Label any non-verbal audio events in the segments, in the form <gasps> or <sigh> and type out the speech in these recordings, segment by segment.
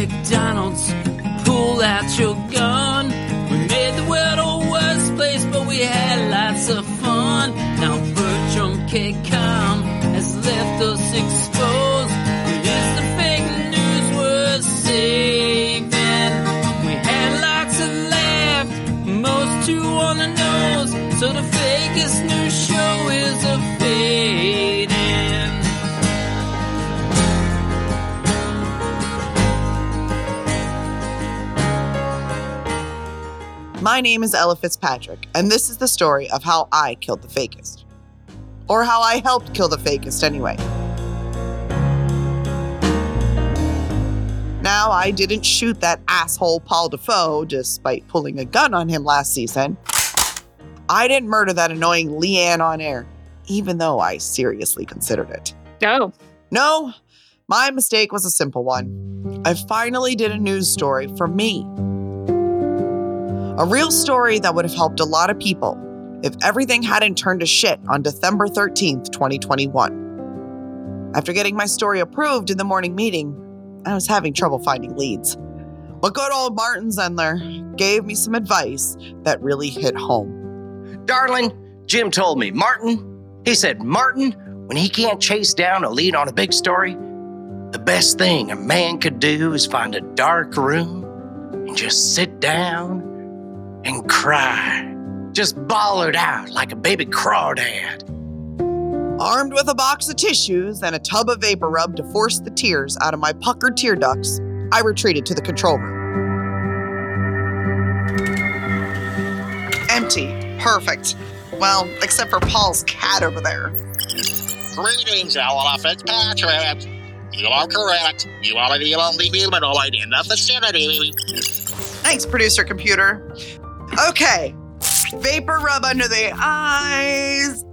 McDonald's. Pull out your gun. We made the world a worse place, but we had lots of fun. Now Bertram KCOM has left us exposed. But it's the fake news we're saving. We had lots of laugh, most too on the nose. So the fakest news show is a My name is Ella Fitzpatrick, and this is the story of how I killed the Fakist. Or how I helped kill the Fakist, anyway. Now, I didn't shoot that asshole Paul Dafoe despite pulling a gun on him last season. I didn't murder that annoying Leann on air, even though I seriously considered it. Oh, No, my mistake was a simple one. I finally did a news story for me. A real story that would have helped a lot of people if everything hadn't turned to shit on December 13th, 2021. After getting my story approved in the morning meeting, I was having trouble finding leads. But good old Martin Zendler gave me some advice that really hit home. Darling, Jim told me, Martin, he said, Martin, when he can't chase down a lead on a big story, the best thing a man could do is find a dark room and just sit down and cry. Just bawled out like a baby crawdad. Armed with a box of tissues and a tub of vapor rub to force the tears out of my puckered tear ducts, I retreated to the control room. Empty. Perfect. Well, except for Paul's cat over there. Greetings, Ella Fitzpatrick. You are correct. You are the only humanoid in the vicinity. Thanks, producer computer. Okay. Vapor rub under the eyes.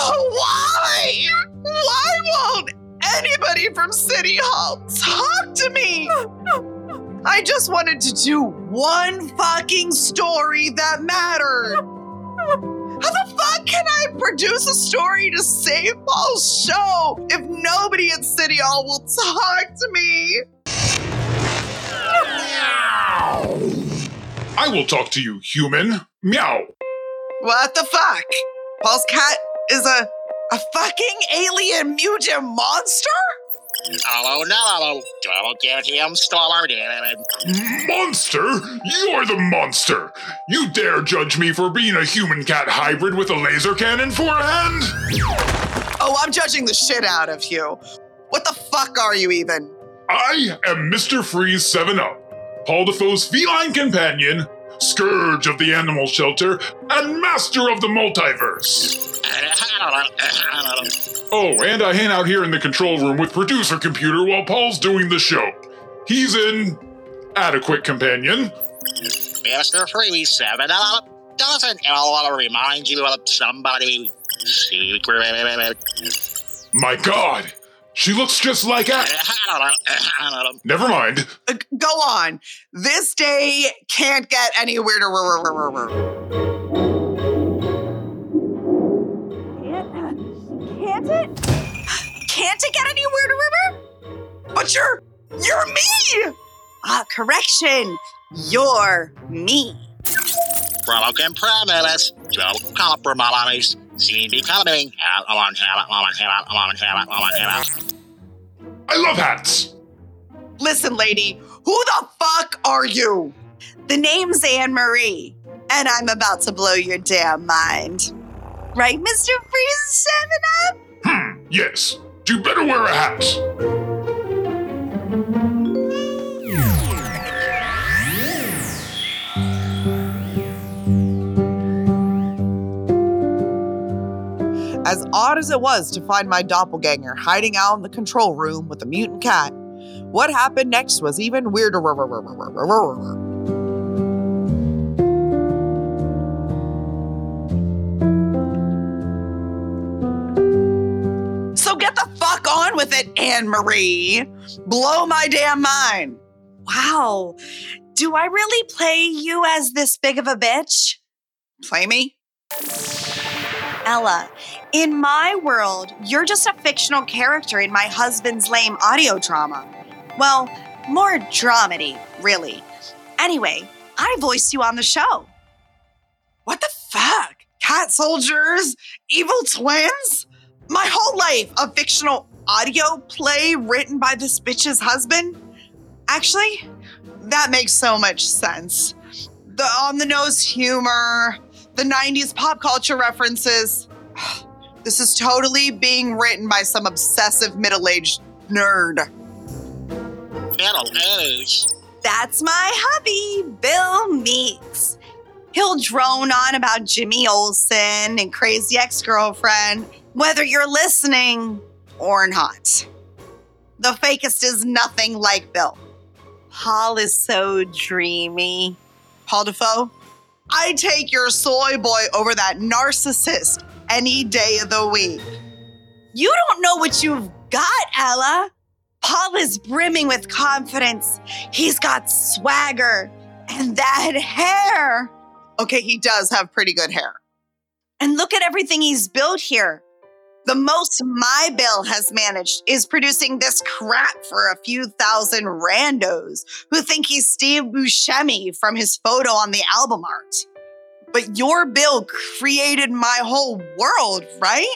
Oh, why? Why won't anybody from City Hall talk to me? I just wanted to do one fucking story that mattered. How the fuck can I produce a story to save Paul's show if nobody at City Hall will talk to me? I will talk to you, human. Meow. What the fuck? Paul's cat is a a fucking alien mutant monster? Hello, no, don't get him started. Monster? You're the monster! You dare judge me for being a human cat hybrid with a laser cannon for a hand? Oh, I'm judging the shit out of you. What the fuck are you even? I am Mr. Freeze 7 Up, Paul Dafoe's feline companion, scourge of the animal shelter, and master of the multiverse. Oh, and I hang out here in the control room with producer computer while Paul's doing the show. He's an adequate companion. Mr. Freeze 7 Up doesn't Ella remind you of somebody secret? My god, she looks just like a- Never mind. Uh, go on. This day can't get any weirder. Can't it? Can't it get any weirder? But you're you're me. Ah, correction. You're me. Broken promise. Don't compromise. See me coming. I love hats. Listen, lady, who the fuck are you? The name's Anne Marie, and I'm about to blow your damn mind. Right, Mr. Freeze 7 Up? Hmm, yes. You better wear a hat. As odd as it was to find my doppelganger hiding out in the control room with a mutant cat, what happened next was even weirder. So get the fuck on with it, Anne Marie. Blow my damn mind. Wow. Do I really play you as this big of a bitch? Play me? Ella, in my world, you're just a fictional character in my husband's lame audio drama. Well, more dramedy, really. Anyway, I voiced you on the show. What the fuck? Cat soldiers? Evil twins? My whole life, a fictional audio play written by this bitch's husband? Actually, that makes so much sense. The on the nose humor, the 90s pop culture references. <sighs> This is totally being written by some obsessive middle aged nerd. Middle age. That's my hubby, Bill Meeks. He'll drone on about Jimmy Olsen and crazy ex girlfriend, whether you're listening or not. The Fakist is nothing like Bill. Paul is so dreamy. Paul Dafoe, I take your soy boy over that narcissist any day of the week. You don't know what you've got, Ella. Paul is brimming with confidence. He's got swagger and that hair. Okay, he does have pretty good hair. And look at everything he's built here. The most my bill has managed is producing this crap for a few thousand randos who think he's Steve Buscemi from his photo on the album art. But your bill created my whole world, right?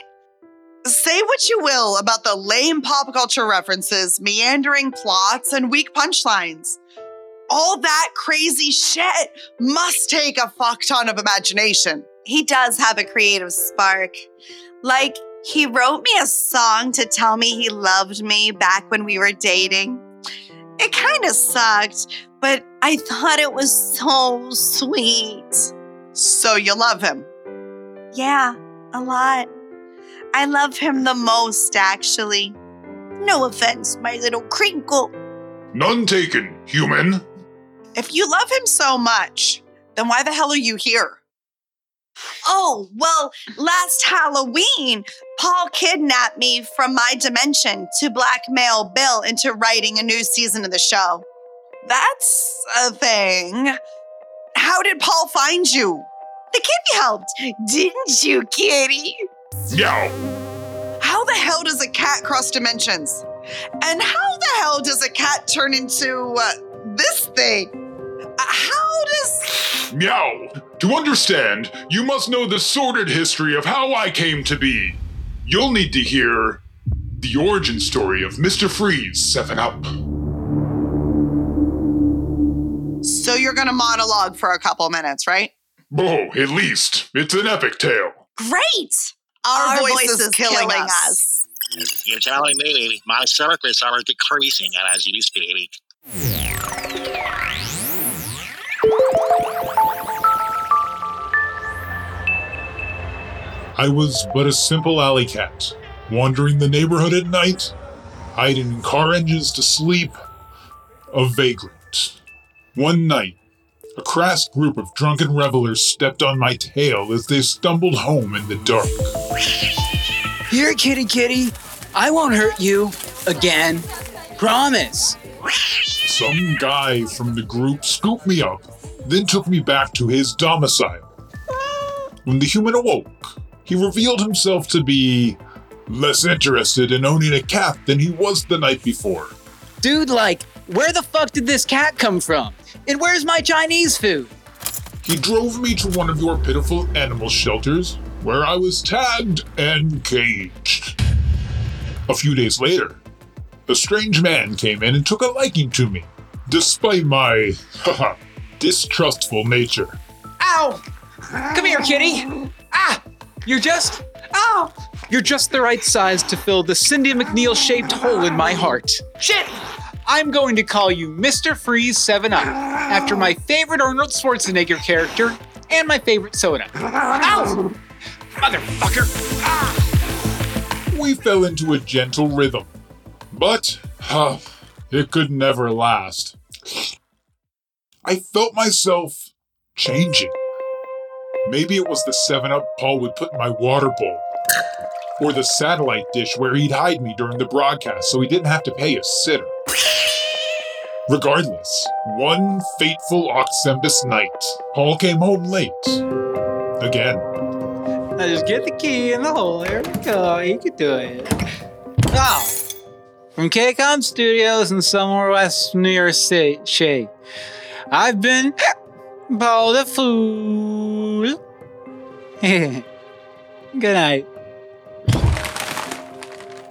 Say what you will about the lame pop culture references, meandering plots, and weak punchlines. All that crazy shit must take a fuck ton of imagination. He does have a creative spark. Like, he wrote me a song to tell me he loved me back when we were dating. It kind of sucked, but I thought it was so sweet. So you love him. Yeah, a lot. I love him the most, actually. No offense, my little crinkle. None taken, human. If you love him so much, then why the hell are you here? Oh, well, last Halloween, Paul kidnapped me from my dimension to blackmail Bill into writing a new season of the show. That's a thing. How did Paul find you? The kitty helped, didn't you, kitty? Meow. How the hell does a cat cross dimensions? And how the hell does a cat turn into uh, this thing? Uh, How does. Meow. To understand, you must know the sordid history of how I came to be. You'll need to hear the origin story of Mr. Freeze 7 Up. So you're gonna monologue for a couple minutes, right? Oh, at least. It's an epic tale. Great! Our, Our voice, voice is, is killing, killing us. us. You're telling me my circuits are decreasing as you speak. I was but a simple alley cat, wandering the neighborhood at night, hiding in car engines to sleep, a vagrant. One night, a crass group of drunken revelers stepped on my tail as they stumbled home in the dark. Here, kitty kitty. I won't hurt you. Again. Promise. Some guy from the group scooped me up, then took me back to his domicile. When the human awoke, he revealed himself to be less interested in owning a cat than he was the night before. Dude, like, where the fuck did this cat come from? And where's my Chinese food? He drove me to one of your pitiful animal shelters, where I was tagged and caged. A few days later, a strange man came in and took a liking to me, despite my, haha, distrustful nature. Ow! Come here, kitty. Ah! You're just. Ow! You're just the right size to fill the Cindy McNeil shaped hole in my heart. Shit! I'm going to call you Mr. Freeze 7 Up, after my favorite Arnold Schwarzenegger character and my favorite soda. Ow! Motherfucker! Ah! We fell into a gentle rhythm, but huh, it could never last. I felt myself changing. Maybe it was the 7 Up Paul would put in my water bowl, or the satellite dish where he'd hide me during the broadcast so he didn't have to pay a sitter. Regardless, one fateful Oxembus night, Paul came home late. Again. I just get the key in the hole. There we go. You can do it. Oh. from KCOM Studios in somewhere west New York State. Shay. I've been Paul the Fool. <laughs> Good night.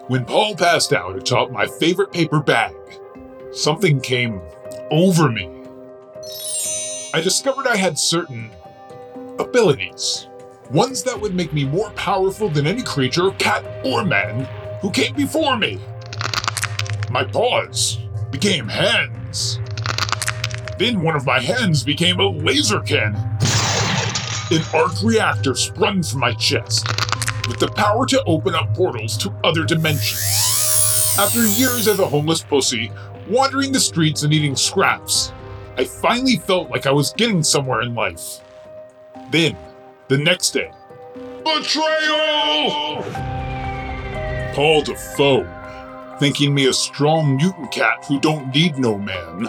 When Paul passed out atop my favorite paper bag, something came over me. I discovered I had certain abilities, ones that would make me more powerful than any creature, cat or man, who came before me. My paws became hands. Then one of my hands became a laser cannon. An arc reactor sprung from my chest, with the power to open up portals to other dimensions. After years as a homeless pussy, wandering the streets and eating scraps, I finally felt like I was getting somewhere in life. Then, the next day, betrayal! Paul Dafoe, thinking me a strong mutant cat who don't need no man,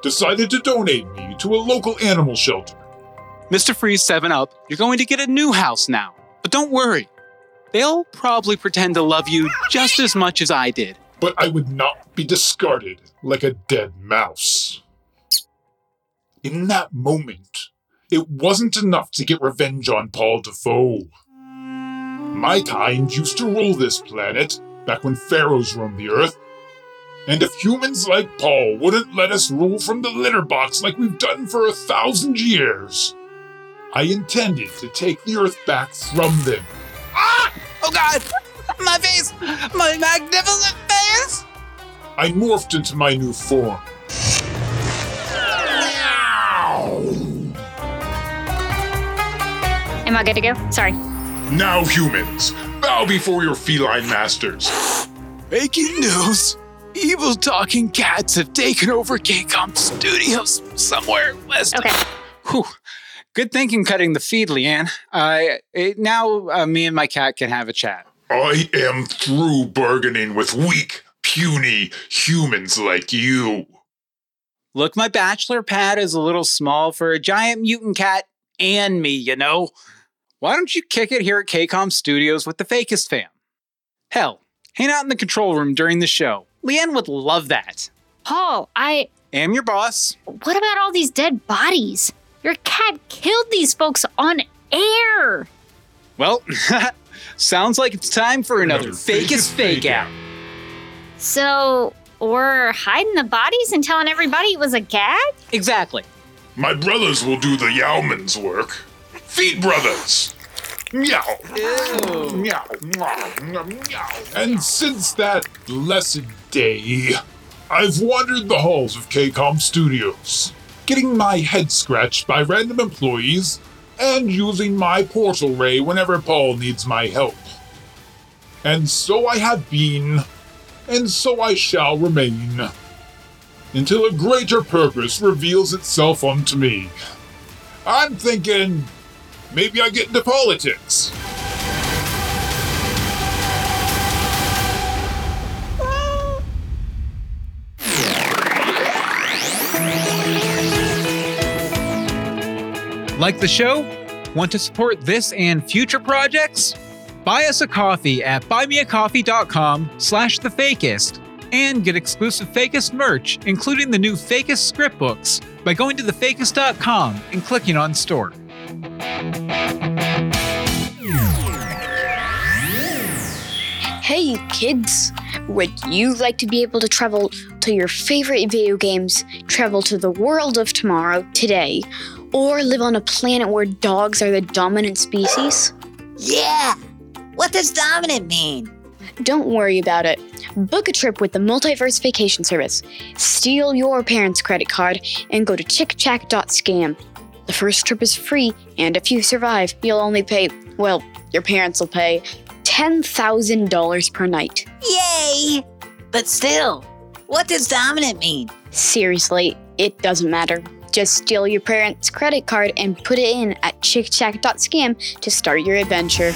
decided to donate me to a local animal shelter. Mr. Freeze 7 Up, you're going to get a new house now. But don't worry. They'll probably pretend to love you just as much as I did. But I would not be discarded like a dead mouse. In that moment, it wasn't enough to get revenge on Paul Dafoe. My kind used to rule this planet back when pharaohs roamed the earth. And if humans like Paul wouldn't let us rule from the litter box like we've done for a thousand years, I intended to take the earth back from them. Ah! Oh god! My face! My magnificent face! I morphed into my new form. Am I good to go? Sorry. Now, humans, bow before your feline masters. Breaking news! Evil talking cats have taken over KCOM Studios somewhere west. Okay. Whew. Good thinking cutting the feed, Leann. Uh, it, now uh, me and my cat can have a chat. I am through bargaining with weak, puny humans like you. Look, my bachelor pad is a little small for a giant mutant cat and me, you know? Why don't you kick it here at KCOM Studios with the Fakist fam? Hell, hang out in the control room during the show. Leann would love that. Paul, I. Am your boss. What about all these dead bodies? Your cat killed these folks on air. Well, <laughs> sounds like it's time for another, Another fakest fakest fake fake out. So, we're hiding the bodies and telling everybody it was a gag? Exactly. My brothers will do the Yowman's work. Feed brothers! Meow. Meow. Meow. Meow. And since that blessed day, I've wandered the halls of KCOM Studios, getting my head scratched by random employees and using my portal ray whenever Paul needs my help. And so I have been, and so I shall remain, until a greater purpose reveals itself unto me. I'm thinking maybe I get into politics. Like the show? Want to support this and future projects? Buy us a coffee at buymeacoffee.com slash the Fakist and get exclusive Fakist merch, including the new Fakist script books, by going to thefakist.com and clicking on store. Hey kids, would you like to be able to travel to your favorite video games, travel to the world of tomorrow today, or live on a planet where dogs are the dominant species? Yeah! What does dominant mean? Don't worry about it. Book a trip with the Multiverse Vacation Service. Steal your parents' credit card and go to chickchack.scam. The first trip is free, and if you survive, you'll only pay, well, your parents will pay $10,000 per night. Yay! But still, what does dominant mean? Seriously, it doesn't matter. Just steal your parents' credit card and put it in at chickchack.scam to start your adventure.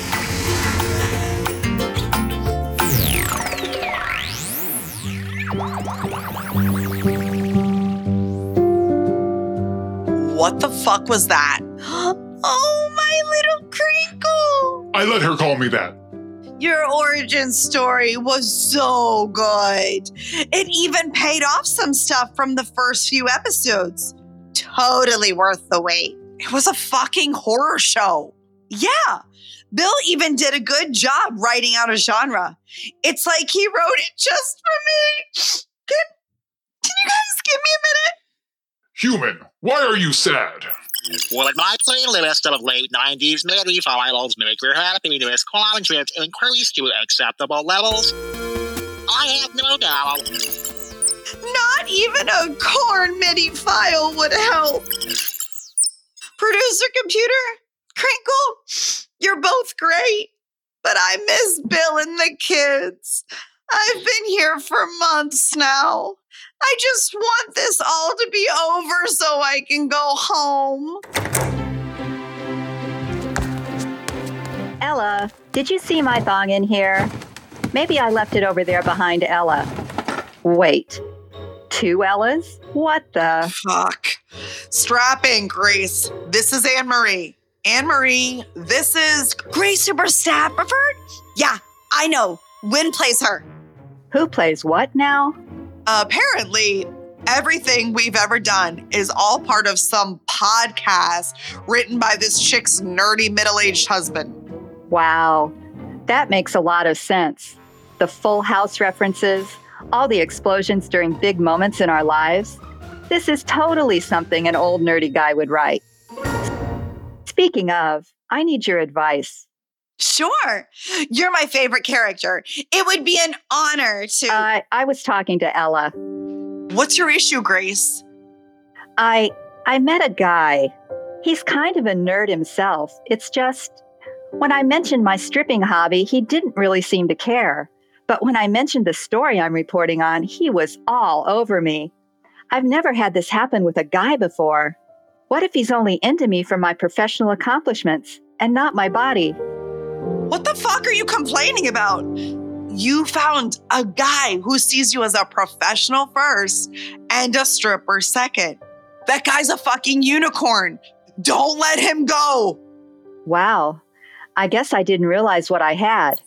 What the fuck was that? <gasps> Oh, my little crinkle. I let her call me that. Your origin story was so good. It even paid off some stuff from the first few episodes. Totally worth the wait. It was a fucking horror show. Yeah. Bill even did a good job writing out a genre. It's like he wrote it just for me. Can, can you guys give me a minute? Human, why are you sad? Well, in my playlist of late 90s MIDI files make your happiness content increase to acceptable levels, I have no doubt. Not even a corn MIDI file would help. Producer computer, Crinkle, you're both great, but I miss Bill and the kids. I've been here for months now. I just want this all to be over so I can go home. Ella, did you see my thong in here? Maybe I left it over there behind Ella. Wait, two Ellas? What the? Fuck. Strap in, Grace. This is Anne Marie. Anne Marie, this is Grace Huberstafford? Yeah, I know. Wynn plays her. Who plays what now? apparently everything we've ever done is all part of some podcast written by this chick's nerdy middle-aged husband. Wow, that makes a lot of sense. The full house references, all the explosions during big moments in our lives. This is totally something an old nerdy guy would write. Speaking of, I need your advice. Sure. You're my favorite character. It would be an honor to. Uh, I was talking to Ella. What's your issue, Grace? I I met a guy. He's kind of a nerd himself. It's just when I mentioned my stripping hobby, he didn't really seem to care. But when I mentioned the story I'm reporting on, he was all over me. I've never had this happen with a guy before. What if he's only into me for my professional accomplishments and not my body? What the fuck are you complaining about? You found a guy who sees you as a professional first and a stripper second. That guy's a fucking unicorn. Don't let him go. Wow. I guess I didn't realize what I had.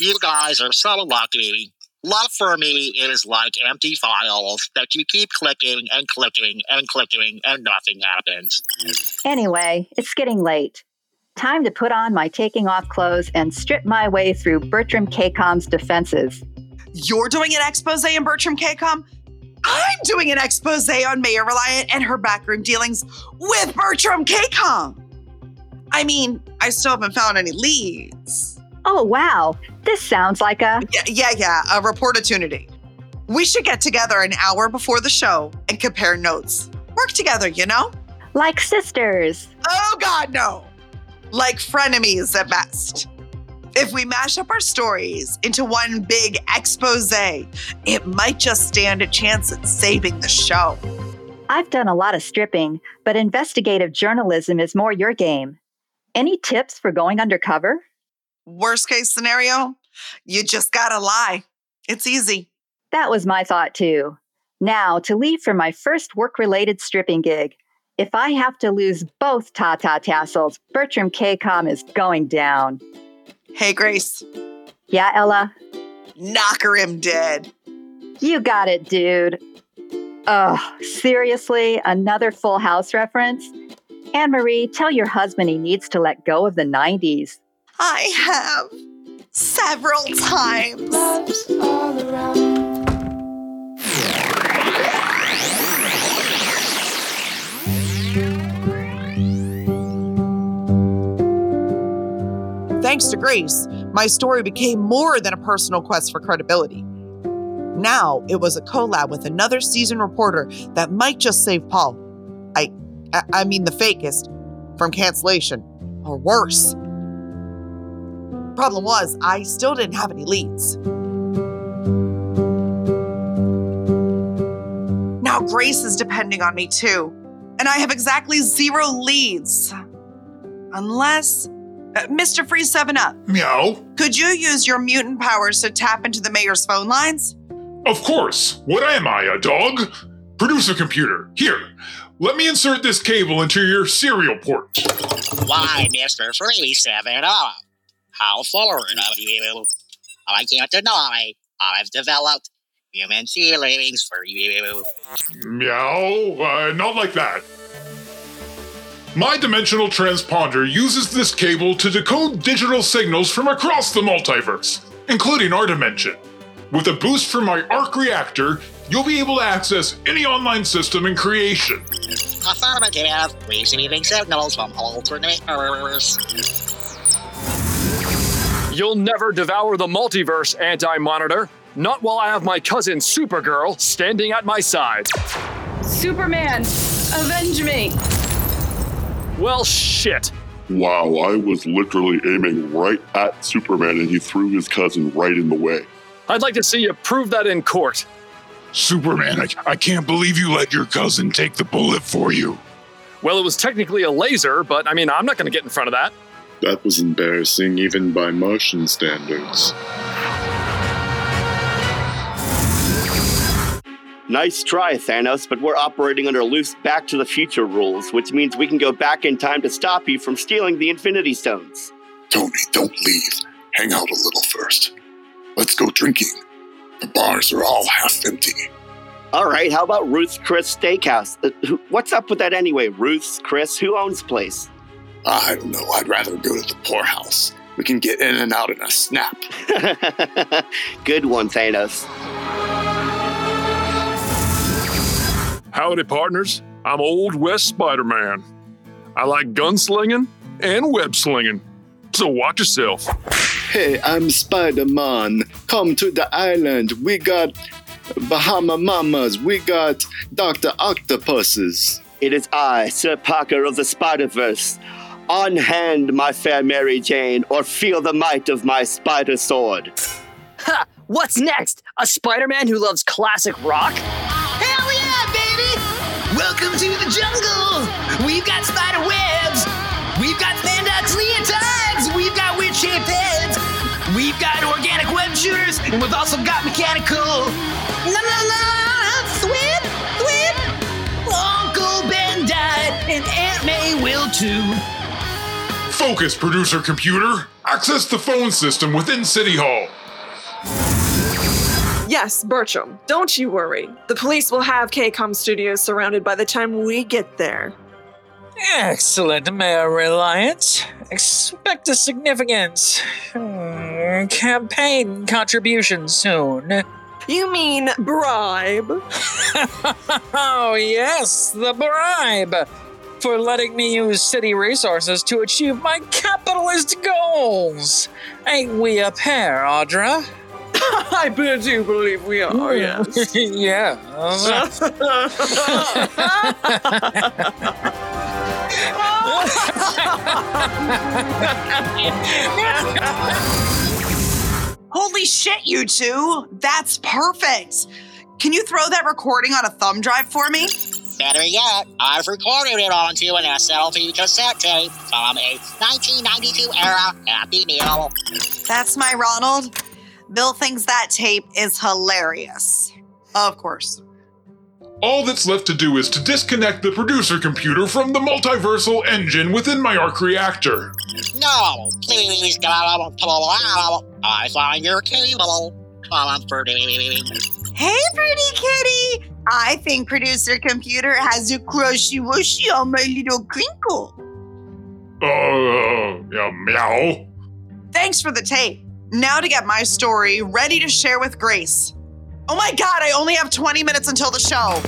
You guys are so lucky. Love for me is like empty files that you keep clicking and clicking and clicking and nothing happens. Anyway, it's getting late. Time to put on my taking off clothes and strip my way through Bertram KCOM's defenses. You're doing an expose in Bertram KCOM? I'm doing an expose on Mayor Reliant and her backroom dealings with Bertram KCOM. I mean, I still haven't found any leads. Oh, wow. This sounds like a. Yeah, yeah, yeah, a reportunity. We should get together an hour before the show and compare notes. Work together, you know? Like sisters. Oh, God, no like frenemies at best. If we mash up our stories into one big expose, it might just stand a chance at saving the show. I've done a lot of stripping, but investigative journalism is more your game. Any tips for going undercover? Worst case scenario, you just gotta lie. It's easy. That was my thought too. Now, to leave for my first work related stripping gig, if I have to lose both Tata tassels, Bertram KCOM is going down. Hey, Grace. Yeah, Ella? Knock her him dead. You got it, dude. Ugh, seriously? Another Full House reference? Anne Marie, tell your husband he needs to let go of the 90s. I have several times. Thanks to Grace, my story became more than a personal quest for credibility. Now it was a collab with another seasoned reporter that might just save Paul. I, I, I mean the Fakist, from cancellation, or worse. Problem was, I still didn't have any leads. Now Grace is depending on me too, and I have exactly zero leads. Unless uh, Mr. Free 7 Up. Meow. Could you use your mutant powers to tap into the mayor's phone lines? Of course. What am I, a dog? Producer computer, here. Let me insert this cable into your serial port. Why, Mr. Free 7 Up? How forward of you. I can't deny I've developed human feelings for you. Meow, uh, not like that. My dimensional transponder uses this cable to decode digital signals from across the multiverse, including our dimension. With a boost from my arc reactor, you'll be able to access any online system in creation. Affirmative, receiving signals from alternate Earths. You'll never devour the multiverse, Anti Monitor. Not while I have my cousin Supergirl standing at my side. Superman, avenge me! Well, shit. Wow, I was literally aiming right at Superman and he threw his cousin right in the way. I'd like to see you prove that in court. Superman, I, I can't believe you let your cousin take the bullet for you. Well, it was technically a laser, but I mean, I'm not going to get in front of that. That was embarrassing even by Martian standards. Nice try, Thanos, but we're operating under loose Back to the Future rules, which means we can go back in time to stop you from stealing the Infinity Stones. Tony, don't leave. Hang out a little first. Let's go drinking. The bars are all half empty. All right, how about Ruth's Chris Steakhouse? Uh, who- what's up with that anyway? Ruth's Chris? Who owns place? Uh, I don't know. I'd rather go to the poorhouse. We can get in and out in a snap. <laughs> Good one, Thanos. Howdy, partners. I'm Old West Spider Man. I like gunslinging and web slinging, so watch yourself. Hey, I'm Spider Man. Come to the island. We got Bahama Mamas. We got Dr. Octopuses. It is I, Sir Parker of the Spider Verse. On hand, my fair Mary Jane, or feel the might of my spider sword. Ha! What's next? A Spider Man who loves classic rock? Hell yeah, baby! Welcome to the jungle! We've got spider webs! We've got spandex leotards! We've got weird shaped heads! We've got organic web shooters! And we've also got mechanical. La la la! Swim! Swim! Uncle Ben died, and Aunt May will too. Focus, producer computer. Access the phone system within City Hall. Yes, Bertram, don't you worry. The police will have KCOM Studios surrounded by the time we get there. Excellent, Mayor Reliance. Expect a significant hmm, campaign contribution soon. You mean bribe? <laughs> oh, yes, the bribe for letting me use city resources to achieve my capitalist goals. Ain't we a pair, Audra? <laughs> I do believe we are, yes. <laughs> yeah. <laughs> Holy shit, you two! That's perfect! Can you throw that recording on a thumb drive for me? Better yet, I've recorded it onto an SLV cassette tape from a 1992 era Happy Meal. That's my Ronald. Bill thinks that tape is hilarious. Of course. All that's left to do is to disconnect the producer computer from the multiversal engine within my arc reactor. No, please, I find your cable comforting. Hey, pretty kitty! I think producer computer has a crushy wushy on my little crinkle. Uh, yeah, meow. Thanks for the tape. Now to get my story ready to share with Grace. Oh my god, I only have 20 minutes until the show.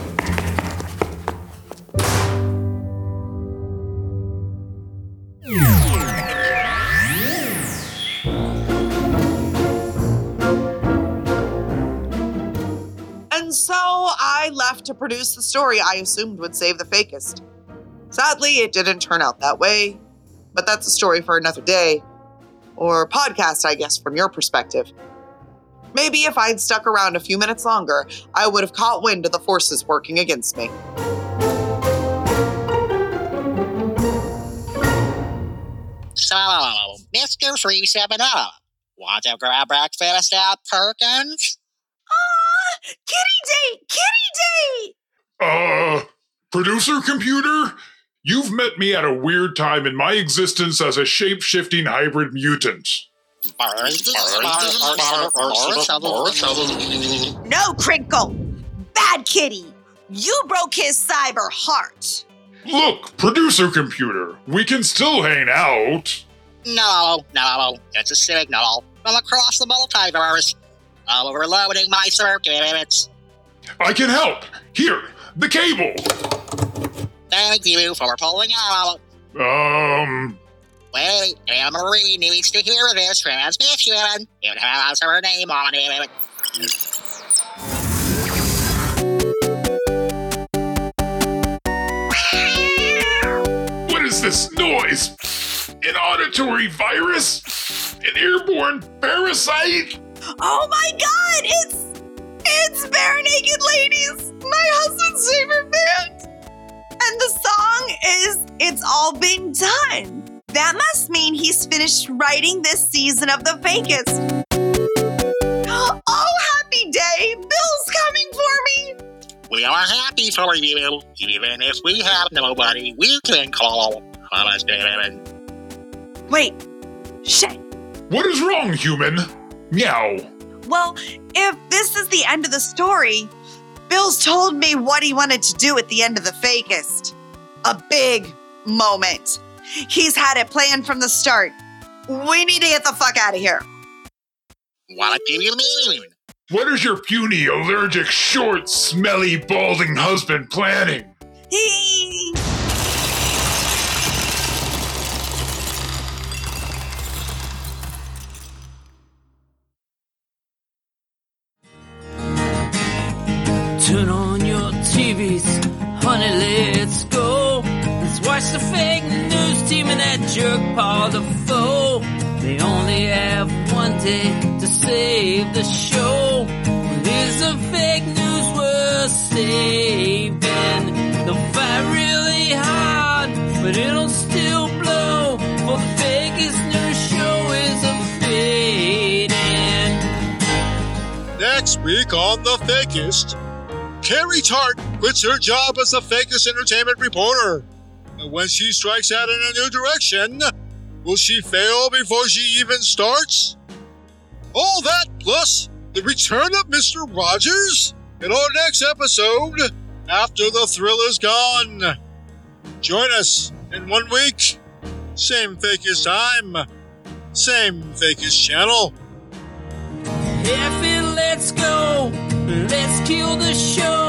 Produce the story I assumed would save the Fakist. Sadly, it didn't turn out that way, but that's a story for another day. Or podcast, I guess, from your perspective. Maybe if I'd stuck around a few minutes longer, I would have caught wind of the forces working against me. So, Mr. 370, want to grab breakfast at Perkins? Kitty date! Kitty date! Uh, producer computer? You've met me at a weird time in my existence as a shape shifting hybrid mutant. No, Crinkle. Bad kitty. You broke his cyber heart. Look, producer computer, we can still hang out. No, no, it's a signal from across the multiverse. I'm overloading my circuits. I can help. Here, the cable. Thank you for pulling out. Um, Wait, Anna Marie needs to hear this transmission. It has her name on it. what is this noise? An auditory virus? An airborne parasite? Oh my god, it's it's Barenaked Ladies, my husband's favorite band. And the song is It's All Been Done. That must mean he's finished writing this season of The Fakist. Oh, happy day! Bill's coming for me! We are happy for you. Even if we have nobody, we can call. Honest, David. Wait, shit. What is wrong, human? Meow. Well, if this is the end of the story, Bill's told me what he wanted to do at the end of the Fakist. A big moment. He's had it planned from the start. We need to get the fuck out of here. What do you mean? What is your puny, allergic, short, smelly, balding husband planning? He. TVs, honey, let's go. Let's watch the fake news team and that jerk Paul the foe. They only have one day to save the show. But is the fake news worth saving? They'll fight really hard, but it'll still blow. For the fakest news show is a fading. Next week on The Fakist, Carrie Tart quits her job as the Fakist entertainment reporter. And when she strikes out in a new direction, will she fail before she even starts? All that plus the return of Mr. Rogers in our next episode after the thrill is gone. Join us in one week. Same Fakist time, same Fakist channel. If it let's go, let's kill the show.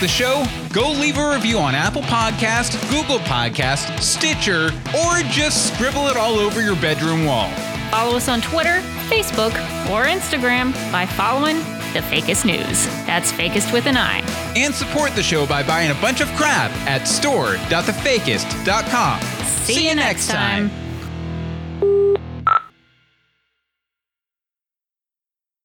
The show? Go leave a review on Apple Podcast, Google Podcast, Stitcher, or just scribble it all over your bedroom wall. Follow us on Twitter, Facebook, or Instagram by following The Fakist News. That's Fakist with an I. And support the show by buying a bunch of crap at store.thefakist.com. See you next time.